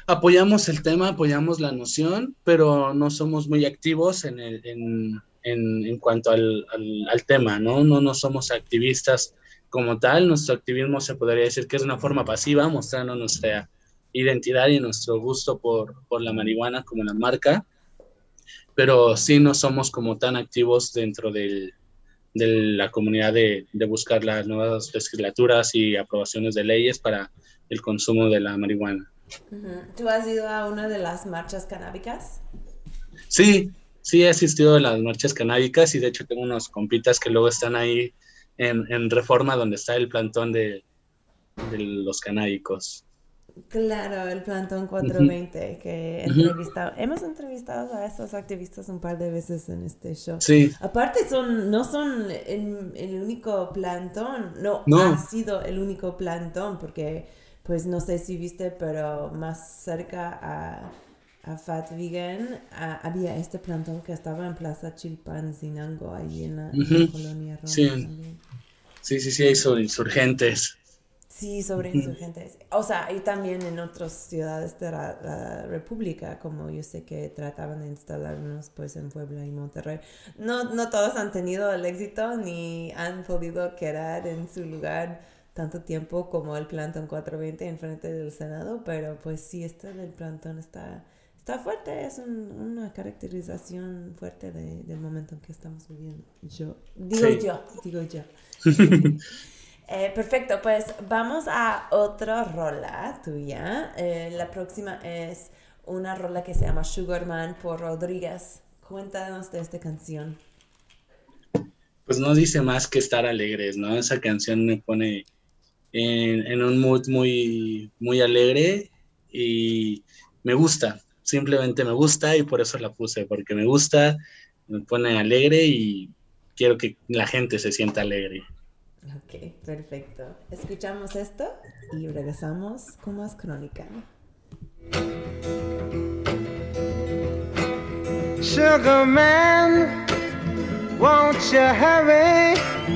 apoyamos el tema, apoyamos la noción, pero no somos muy activos en, el, en, en, cuanto al, al, tema, ¿no? ¿no? No somos activistas como tal, nuestro activismo se podría decir que es una forma pasiva, mostrando nuestra identidad y nuestro gusto por, por la marihuana como la marca, pero sí no somos como tan activos dentro del, de la comunidad de, de buscar las nuevas legislaturas y aprobaciones de leyes para el consumo de la marihuana. ¿Tú has ido a una de las marchas canábicas? Sí, sí he asistido a las marchas canábicas y de hecho tengo unos compitas que luego están ahí en, en Reforma donde está el plantón de, de los canábicos. Claro, el plantón 420 que entrevistado. Hemos entrevistado a esos activistas un par de veces en este show. Sí. Aparte son, no son el, único plantón, no, no, ha sido el único plantón porque pues no sé si viste, pero más cerca a, a Fat Vegan a- había este plantón que estaba en Plaza Chilpancinango, ahí en la, en la colonia Roma Sí. también. Sí, sí, sí, hay sobre insurgentes. Sí, sobre insurgentes. O sea, y también en otras ciudades de la, la República, como yo sé que trataban de instalarnos pues en Puebla y Monterrey. No, no todos han tenido el éxito ni han podido quedar en su lugar tanto tiempo como el Plantón 420 en frente del Senado, pero pues sí, este del Plantón está, está fuerte, es un- una caracterización fuerte de- del momento en que estamos viviendo. Yo, digo Sí. yo, digo yo. (laughs) Eh, perfecto, pues vamos a otra rola tuya. Eh, la próxima es una rola que se llama Sugar Man por Rodríguez. Cuéntanos de esta canción. Pues no dice más que estar alegres, ¿no? Esa canción me pone en, en un mood muy, muy alegre y me gusta, simplemente me gusta y por eso la puse, porque me gusta, me pone alegre y quiero que la gente se sienta alegre. Ok, perfecto. Escuchamos esto y regresamos con más crónica. Sugar man, won't you hurry?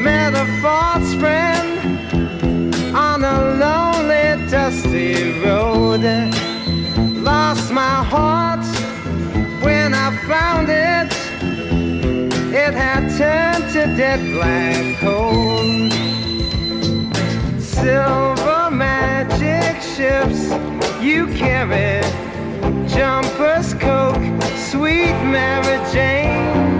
met a false friend on a lonely, dusty road. Lost my heart when I found it. It had turned to dead black coal silver magic ships you carry jumpers coke sweet mary jane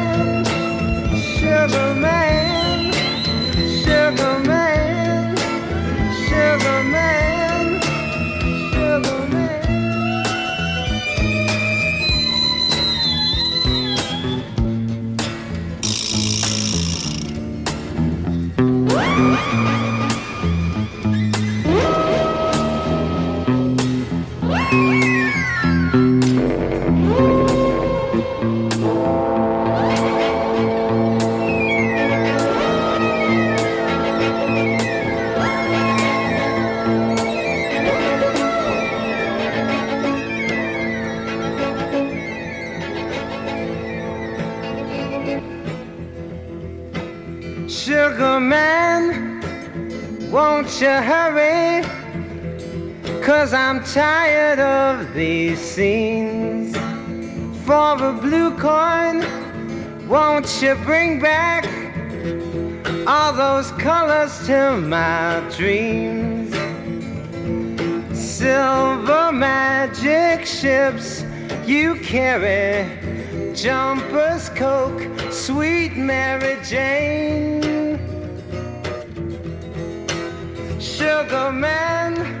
sugar man, sugar man, sugar man, Cause I'm tired of these scenes. For a blue coin, won't you bring back all those colors to my dreams? Silver magic ships you carry, jumpers, coke, sweet Mary Jane. Sugar man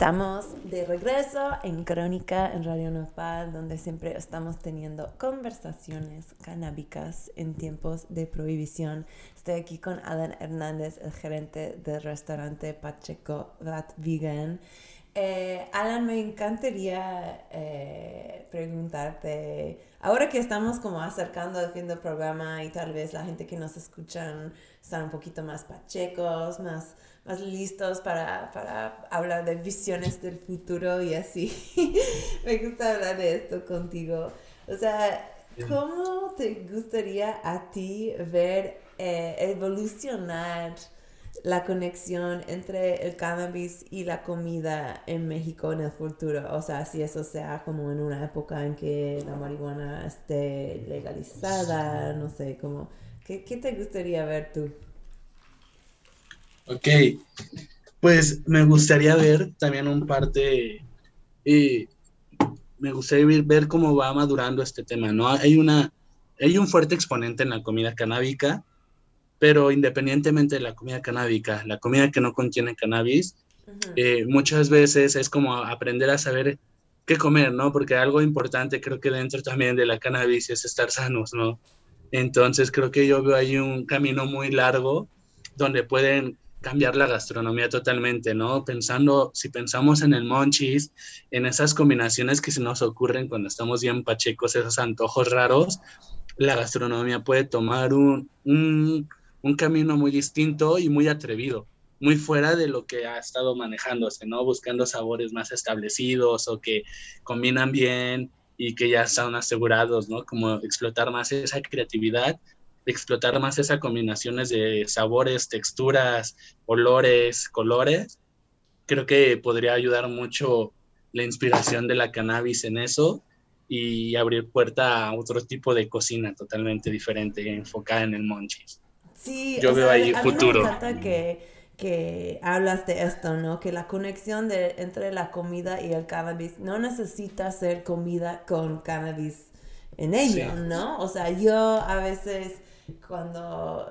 Estamos de regreso en Crónica en Radio Nopal, donde siempre estamos teniendo conversaciones canábicas en tiempos de prohibición. Estoy aquí con Alan Hernández, el gerente del restaurante Pacheco That Vegan. Eh, Alan, me encantaría eh, preguntarte, ahora que estamos como acercando al fin del programa y tal vez la gente que nos escuchan están un poquito más pachecos, más, más listos para, para hablar de visiones del futuro y así. (laughs) me gusta hablar de esto contigo. O sea, ¿cómo te gustaría a ti ver eh, evolucionar? la conexión entre el cannabis y la comida en México en el futuro. O sea, si eso sea como en una época en que la marihuana esté legalizada, no sé, como, ¿qué, qué te gustaría ver tú? Ok, pues me gustaría ver también un parte, eh, me gustaría ver, ver cómo va madurando este tema, ¿no? Hay una, hay un fuerte exponente en la comida canábica, pero independientemente de la comida canábica, la comida que no contiene cannabis, eh, muchas veces es como aprender a saber qué comer, ¿no? Porque algo importante creo que dentro también de la cannabis es estar sanos, ¿no? Entonces creo que yo veo ahí un camino muy largo donde pueden cambiar la gastronomía totalmente, ¿no? Pensando, si pensamos en el monchis, en esas combinaciones que se nos ocurren cuando estamos bien pachecos, esos antojos raros, la gastronomía puede tomar un, un, un camino muy distinto y muy atrevido, muy fuera de lo que ha estado manejándose, ¿no? Buscando sabores más establecidos o que combinan bien y que ya están asegurados, ¿no? Como explotar más esa creatividad, explotar más esas combinaciones de sabores, texturas, olores, colores. Creo que podría ayudar mucho la inspiración de la cannabis en eso y abrir puerta a otro tipo de cocina totalmente diferente, enfocada en el monchis. Sí, Yo veo sea, ahí a mí futuro. me encanta que, que hablas de esto, ¿no? Que la conexión de, entre la comida y el cannabis no necesita ser comida con cannabis en ello, Sí. ¿no? O sea, yo a veces cuando,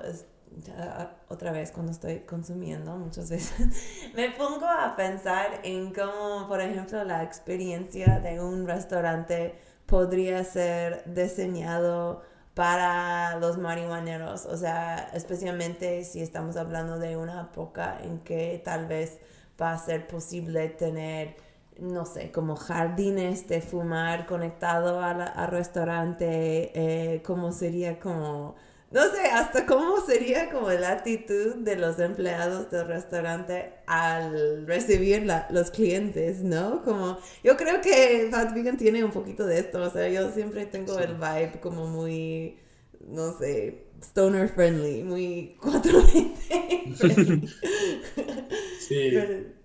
otra vez cuando estoy consumiendo, muchas veces, (laughs) me pongo a pensar en cómo, por ejemplo, la experiencia de un restaurante podría ser diseñado para los marihuaneros, o sea, especialmente si estamos hablando de una época en que tal vez va a ser posible tener, no sé, como jardines de fumar conectado a la- al restaurante, eh, cómo sería como, no sé, hasta cómo sería como la actitud de los empleados del restaurante al recibir la- los clientes, ¿no? Como, yo creo que Fat Vegan tiene un poquito de esto, o sea, yo siempre tengo Sí. el vibe como muy, no sé, stoner friendly, muy 420 friendly. (laughs) Sí. Pero.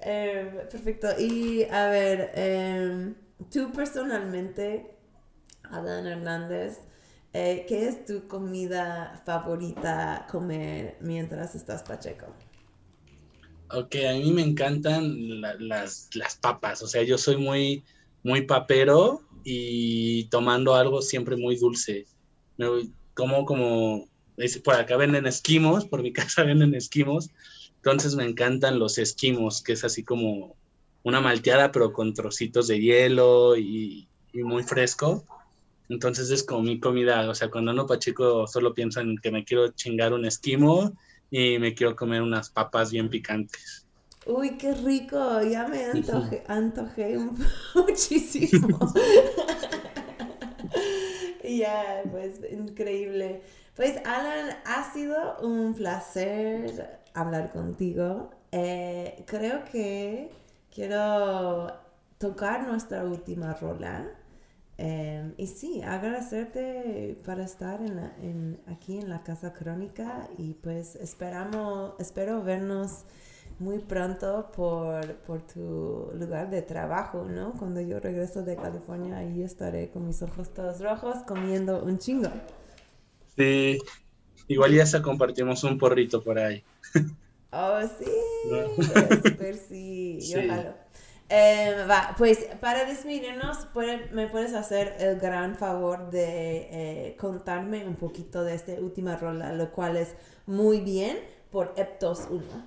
Em, perfecto. Y a ver, em, tú personalmente, Adán Hernández, eh, ¿qué es tu comida favorita comer mientras estás pacheco? Ok, a mí me encantan la- las, las papas, o sea, yo soy muy, muy papero y tomando algo siempre muy dulce. Me como como, por acá venden esquimos, por mi (laughs) casa venden esquimos, entonces me encantan los esquimos, que es así como una malteada, pero con trocitos de hielo y, y muy fresco. Entonces es como mi comida, o sea, cuando ando pacheco solo pienso en que me quiero chingar un esquimo y me quiero comer unas papas bien picantes. Uy, qué rico, ya me antojé, antojé (laughs) muchísimo. (laughs) Ya, pues increíble. Pues Alan, ha sido un placer hablar contigo. Eh, creo que quiero tocar nuestra última rola. Eh, y sí, agradecerte para estar en la- en- aquí en la Casa Crónica y pues esperamos, espero vernos muy pronto por, por tu lugar de trabajo, ¿no? Cuando yo regreso de California, ahí estaré con mis ojos todos rojos comiendo un chingo. Sí, igual ya hasta compartimos un porrito por ahí. Oh, sí, (laughs) No. super sí, yo Sí. jalo. Eh, va, pues para despedirnos, ¿me puedes hacer el gran favor de eh, contarme un poquito de esta última rola, lo cual es muy bien por Eptos 1?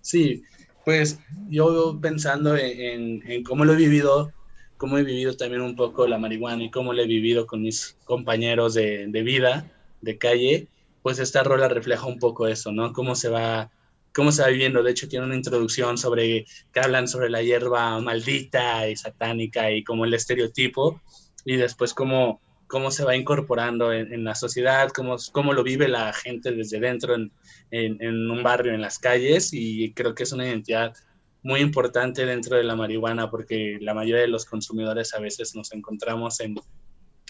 Sí, Pues yo pensando en, en- en cómo lo he vivido, cómo he vivido también un poco la marihuana y cómo lo he vivido con mis compañeros de, de vida, de calle, pues esta rola refleja un poco eso, ¿no? Cómo se va, cómo se va viviendo. De hecho, tiene una introducción sobre que hablan sobre la hierba maldita y satánica y como el estereotipo, y después cómo, cómo se va incorporando en, la sociedad, cómo, cómo lo vive la gente desde dentro en, en, en un barrio, en las calles, y creo que es una identidad muy importante dentro de la marihuana porque la mayoría de los consumidores a veces nos encontramos en,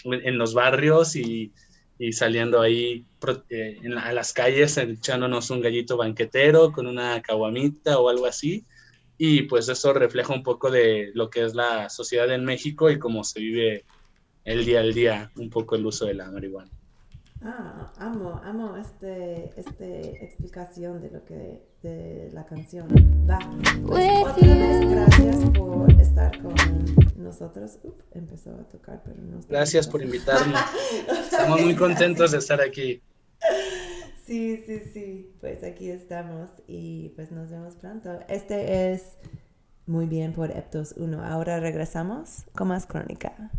en los barrios y, y saliendo ahí eh, en la- a las calles echándonos un gallito banquetero con una caguamita o algo así. Y pues eso refleja un poco de lo que es la sociedad en México y cómo se vive el día al día un poco el uso de la marihuana. Ah, amo, amo este, este explicación de lo que de la canción. Va. Pues, otra vez you. gracias por estar con nosotros. Up, empezó a tocar, pero no. está Gracias por invitarme. (laughs) (laughs) Estamos muy contentos de estar aquí. Sí, sí, sí. Pues aquí estamos y pues nos vemos pronto. Este es muy bien por Eptos 1. Ahora regresamos con más crónica.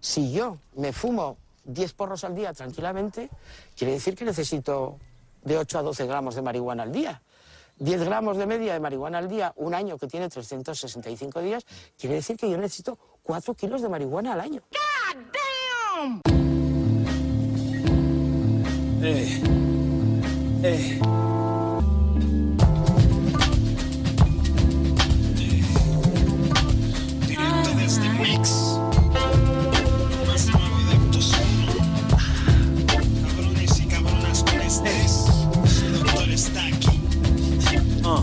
Si yo me fumo 10 porros al día tranquilamente, quiere decir que necesito de 8 a 12 gramos de marihuana al día. 10 gramos de media de marihuana al día, un año que tiene 365 días, quiere decir que yo necesito 4 kilos de marihuana al año. Eh, eh. Directo desde Mix. Cabronas con estrés. Su doctor está aquí. Ah.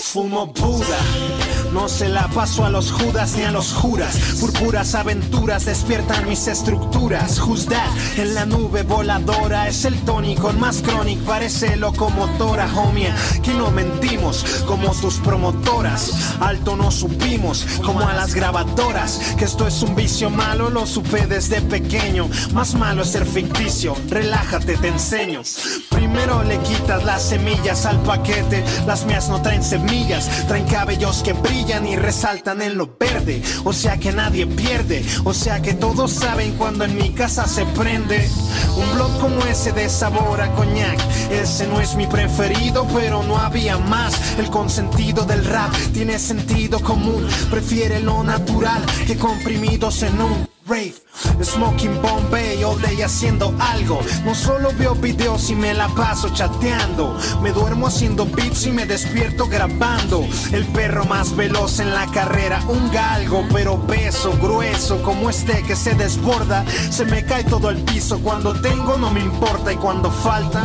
Fumo Buda. No se la paso a los judas ni a los juras. Purpuras aventuras despiertan mis estructuras. Who's that? En la nube voladora es el Tony con más chronic. Parece locomotora, homie. Que no mentimos como tus promotoras. Alto no supimos como a las grabadoras. Que esto es un vicio malo, lo supe desde pequeño. Más malo es ser ficticio. Relájate, te enseño. Primero le quitas las semillas al paquete. Las mías no traen semillas, traen cabellos que brillan y resaltan en lo verde. O sea que nadie pierde, o sea que todos saben cuando en mi casa se prende. Un blog como ese de sabor a coñac. Ese no es mi preferido, pero no había más. El consentido del rap tiene sentido común. Prefiere lo natural que comprimidos en un rave. Smoking Bombay all day haciendo algo. No solo veo videos y me la paso chateando. Me duermo haciendo beats y me despierto grabando. El perro más veloz en la carrera, un galgo, pero peso grueso como este que se desborda. Se me cae todo el piso. Cuando tengo no me importa y cuando falta,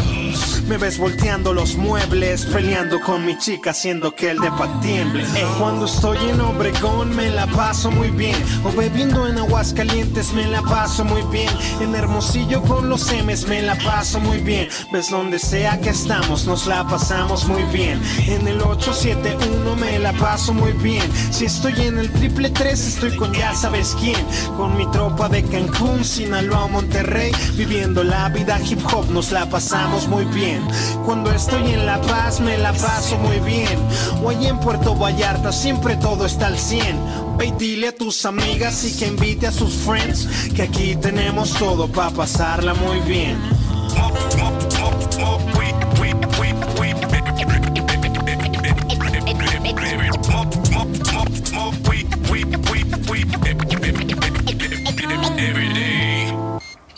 me ves volteando los muebles, peleando con mi chica, haciendo que el depa tiemble. Cuando estoy en Obregón me la paso muy bien. O bebiendo en Aguascalientes me la paso muy bien. En Hermosillo con los M's me la paso muy bien. Ves donde sea que estamos, nos la pasamos muy bien. En el 871 me la paso muy bien. Si estoy en el triple 3 estoy con ya sabes quién. Con mi tropa de Cancún, Sinaloa, Monterrey. Viviendo la vida hip hop nos la pasamos muy bien. Cuando estoy en La Paz me la paso muy bien. O allí en Puerto Vallarta siempre todo está al 100. Ve y dile a tus amigas y que invite a sus friends. Que aquí tenemos todo para pasarla muy bien.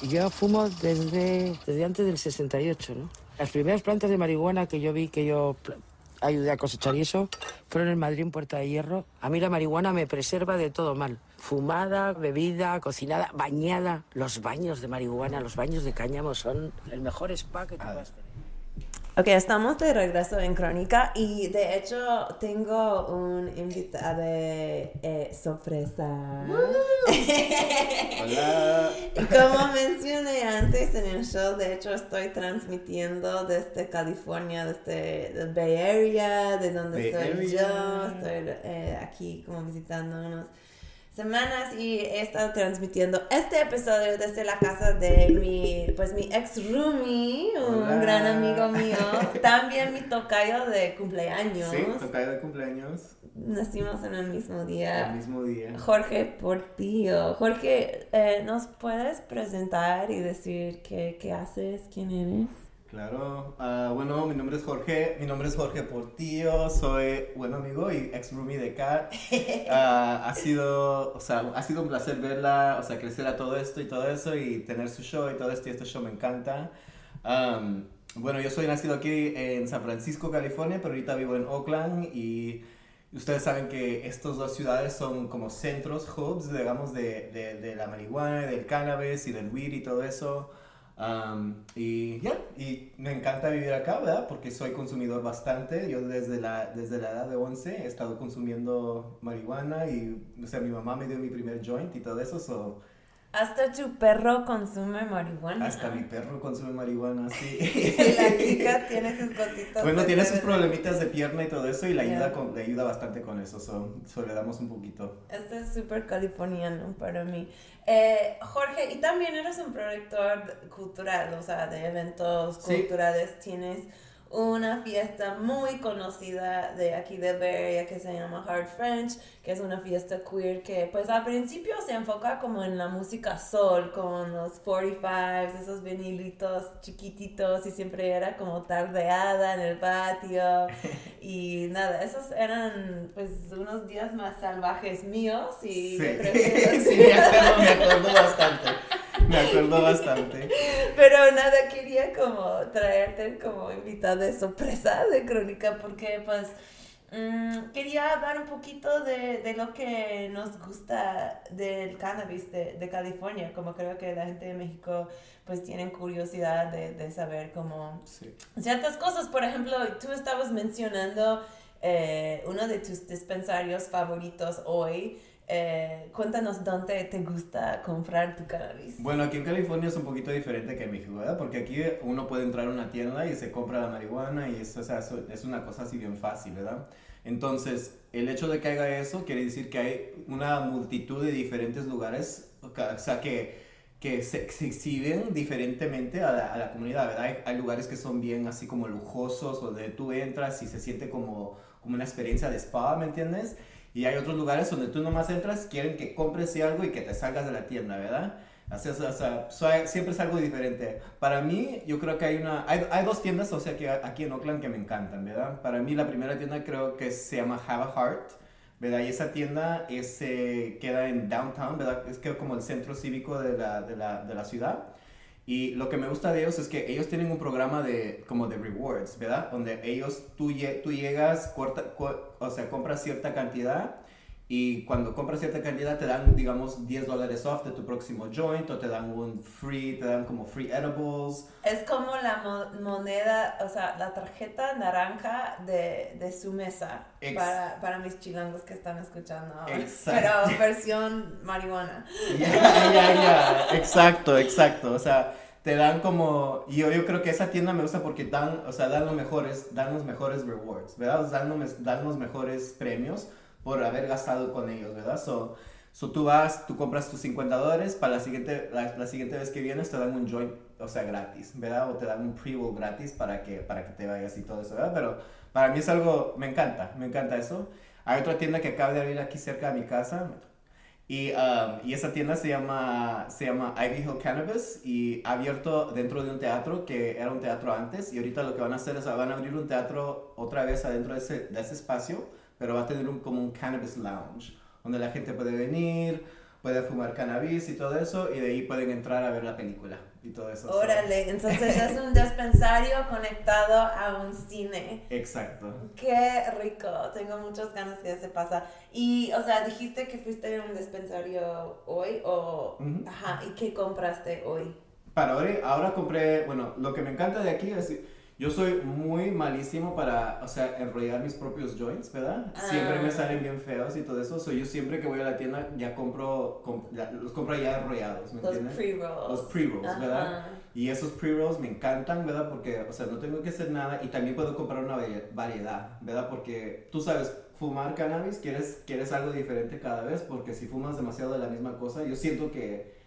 Yo fumo desde, desde antes del 68, ¿no? Las primeras plantas de marihuana que yo vi, que yo ayudé a cosechar y eso, fueron en Madrid, en Puerta de Hierro. A mí la marihuana me preserva de todo mal. Fumada, bebida, cocinada, bañada. Los baños de marihuana, los baños de cáñamo son el mejor spa que tú puedas tener. Ok, estamos de regreso en Crónica y de hecho tengo un invitado eh, sorpresa. Hola. Y (laughs) como mencioné antes en el show, de hecho estoy transmitiendo desde California, desde el Bay Area, de donde Bay soy Area. yo. Estoy eh, aquí como visitando unos semanas y he estado transmitiendo este episodio desde la casa de mi, pues mi ex roomie, un Hola. gran amigo mío, también mi tocayo de cumpleaños. Sí, tocayo de cumpleaños Nacimos en el mismo el día. mismo día. Jorge Portillo. Jorge, eh, ¿nos puedes presentar y decir qué, qué haces, quién eres? Claro, ah, bueno, mi nombre es Jorge, mi nombre es Jorge Portillo, soy buen amigo y ex roomie de Kat. (laughs) Ah, ha sido, o sea, ha sido un placer verla, o sea, crecer a todo esto y todo eso y tener su show y todo esto y este show me encanta. Am, bueno, yo soy nacido aquí en San Francisco, California, pero ahorita vivo en Oakland y ustedes saben que estas dos ciudades son como centros, hubs, digamos, de, de, de la marihuana, del cannabis y del weed y todo eso. Am, y ya, y me encanta vivir acá, ¿verdad? Porque soy consumidor bastante. Yo desde la, desde la edad de 11 he estado consumiendo marihuana y, o sea, mi mamá me dio mi primer joint y todo eso. so, Hasta tu perro consume marihuana. hasta mi perro consume marihuana, sí. (laughs) La chica tiene sus gotitas. Bueno, tiene sus problemitas de pierna y todo eso y le ayuda, con, le ayuda bastante con eso. So, so le damos un poquito. Esto es súper californiano para mí. Eh, Jorge, y también eres un productor cultural, o sea, de eventos Sí. culturales. Tienes una fiesta muy conocida de aquí de Area que se llama Hard French, que es una fiesta queer que pues al principio se enfoca como en la música soul, con los 45s, esos vinilitos chiquititos y siempre era como tardeada en el patio (laughs) y nada, esos eran pues unos días más salvajes míos y Sí, que- (laughs) sí, me acuerdo, me acuerdo bastante. Me acuerdo bastante. Pero nada, quería como traerte como invitada de sorpresa de Crónica porque pues mm, quería dar un poquito de, de lo que nos gusta del cannabis de, de California, como creo que la gente de México pues tienen curiosidad de, de saber cómo Sí. ciertas cosas. Por ejemplo, tú estabas mencionando eh, uno de tus dispensarios favoritos hoy. Eh, cuéntanos dónde te gusta comprar tu cannabis. Bueno, aquí en California es un poquito diferente que en México, ¿verdad? Porque aquí uno puede entrar a una tienda y se compra la marihuana y es, o sea, es una cosa así bien fácil, ¿verdad? Entonces, el hecho de que haga eso quiere decir que hay una multitud de diferentes lugares, o sea, que, que se, se exhiben diferentemente a la, a la comunidad, ¿verdad? Hay, hay lugares que son bien así como lujosos, donde tú entras y se siente como, como una experiencia de spa, ¿me entiendes? Y hay otros lugares donde tú nomás entras, quieren que compres algo y que te salgas de la tienda, ¿verdad? Así es, o sea, siempre es algo diferente. Para mí, yo creo que hay una... Hay, hay dos tiendas, o sea, que aquí en Oakland que me encantan, ¿verdad? Para mí, la primera tienda creo que se llama Have a Heart, ¿verdad? Y esa tienda es, eh, queda en downtown, ¿verdad? Es que como el centro cívico de la, de la, de la ciudad. Y lo que me gusta de ellos es que ellos tienen un programa de como de rewards, ¿verdad? Donde ellos, tú, tú llegas, corta- o sea, compras cierta cantidad y cuando compras cierta cantidad te dan, digamos, 10 dólares off de tu próximo joint o te dan un free, te dan como free edibles. Es como la mo- moneda, o sea, la tarjeta naranja de, de su mesa Ex- para, para mis chilangos que están escuchando. Exacto. Pero versión marihuana. Ya, ya, ya, exacto, exacto. O sea, te dan como, y yo, yo creo que esa tienda me gusta porque dan, o sea, dan los mejores, dan los mejores rewards, ¿verdad? Dan, los, dan los mejores premios por haber gastado con ellos, ¿verdad? So, so tú vas, tú compras tus 50 dólares, para la siguiente, la, la siguiente vez que vienes te dan un joint, o sea, gratis, ¿verdad? O te dan un pre-roll gratis para que, para que te vayas y todo eso, ¿verdad? Pero para mí es algo, me encanta, me encanta eso. Hay otra tienda que acaba de abrir aquí cerca de mi casa, y, um, y esa tienda se llama, se llama Ivy Hill Cannabis y ha abierto dentro de un teatro que era un teatro antes y ahorita lo que van a hacer es van a abrir un teatro otra vez adentro de ese, de ese espacio, pero va a tener un, como un cannabis lounge donde la gente puede venir, puede fumar cannabis y todo eso y de ahí pueden entrar a ver la película y todo eso. So, Órale, entonces es un (laughs) dispensario conectado a un cine. Exacto. Qué rico, tengo muchas ganas que se pasa. Y, o sea, dijiste que fuiste a un dispensario hoy o... Ujú. Ajá, ¿y qué compraste hoy? Para hoy, ahora compré, bueno, lo que me encanta de aquí es, yo soy muy malísimo para, o sea, enrollar mis propios joints, ¿verdad? Siempre me Ah. salen bien feos y todo eso, so yo siempre que voy a la tienda ya compro, ya- los compro ya enrollados, ¿me Los entiendes? pre-rolls. Los pre-rolls, ¿verdad? Y esos pre-rolls me encantan, ¿verdad? Porque, o sea, no tengo que hacer nada y también puedo comprar una varie- variedad, ¿verdad? Porque tú sabes, fumar cannabis, quieres, quieres algo diferente cada vez, porque si fumas demasiado de la misma cosa, yo siento que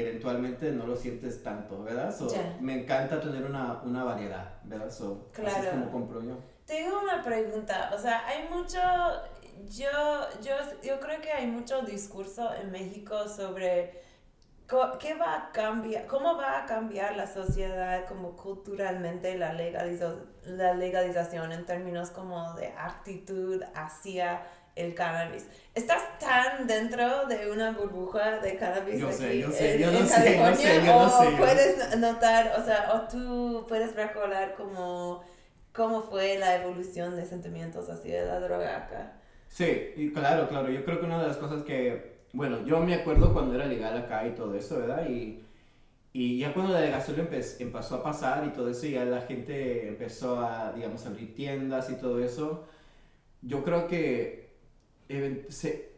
eventualmente no lo sientes tanto, ¿verdad? So. Me encanta tener una, una variedad, ¿verdad? So, Así es como compro yo. Tengo una pregunta, o sea, hay mucho, yo, yo, yo creo que hay mucho discurso en México sobre qué va a cambiar, cómo va a cambiar la sociedad como culturalmente la, legalizo- la legalización en términos como de actitud hacia el cannabis. ¿Estás tan dentro de una burbuja de cannabis Yo sé, aquí yo sé, en, yo en no sé, yo California? sé, yo no ¿O sé. puedes notar, o sea, o tú puedes recordar como cómo fue la evolución de sentimientos hacia la droga acá? Sí, y claro, claro. Yo creo que una de las cosas que, bueno, yo me acuerdo cuando era legal acá y todo eso, ¿verdad? Y, y ya cuando la delegación empe- empezó a pasar y todo eso, y ya la gente empezó a, digamos, abrir tiendas y todo eso, yo creo que se,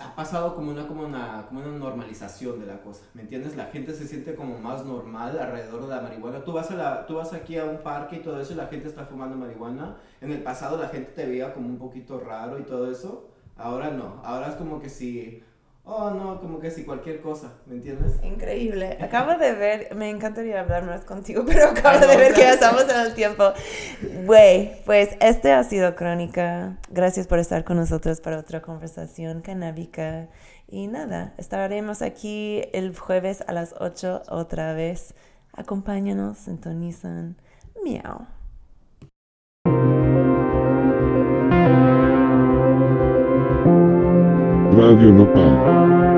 ha pasado como una, como, una, como una normalización de la cosa, ¿me entiendes? La gente se siente como más normal alrededor de la marihuana. Tú vas, a la, tú vas aquí a un parque y todo eso y la gente está fumando marihuana. En el pasado la gente te veía como un poquito raro y todo eso. Ahora no. Ahora es como que si... Oh, no, como que si cualquier cosa, ¿me entiendes? Increíble. (laughs) Acabo de ver, me encantaría hablar más contigo, (laughs) pero acabo no, de ver que ya estamos en el tiempo. Güey, pues este ha sido Crónica. Gracias por estar con nosotros para otra conversación canábica. Y nada, estaremos aquí el jueves a las 8 otra vez. Acompáñanos, sintonizan. Miau. Radio Nopal.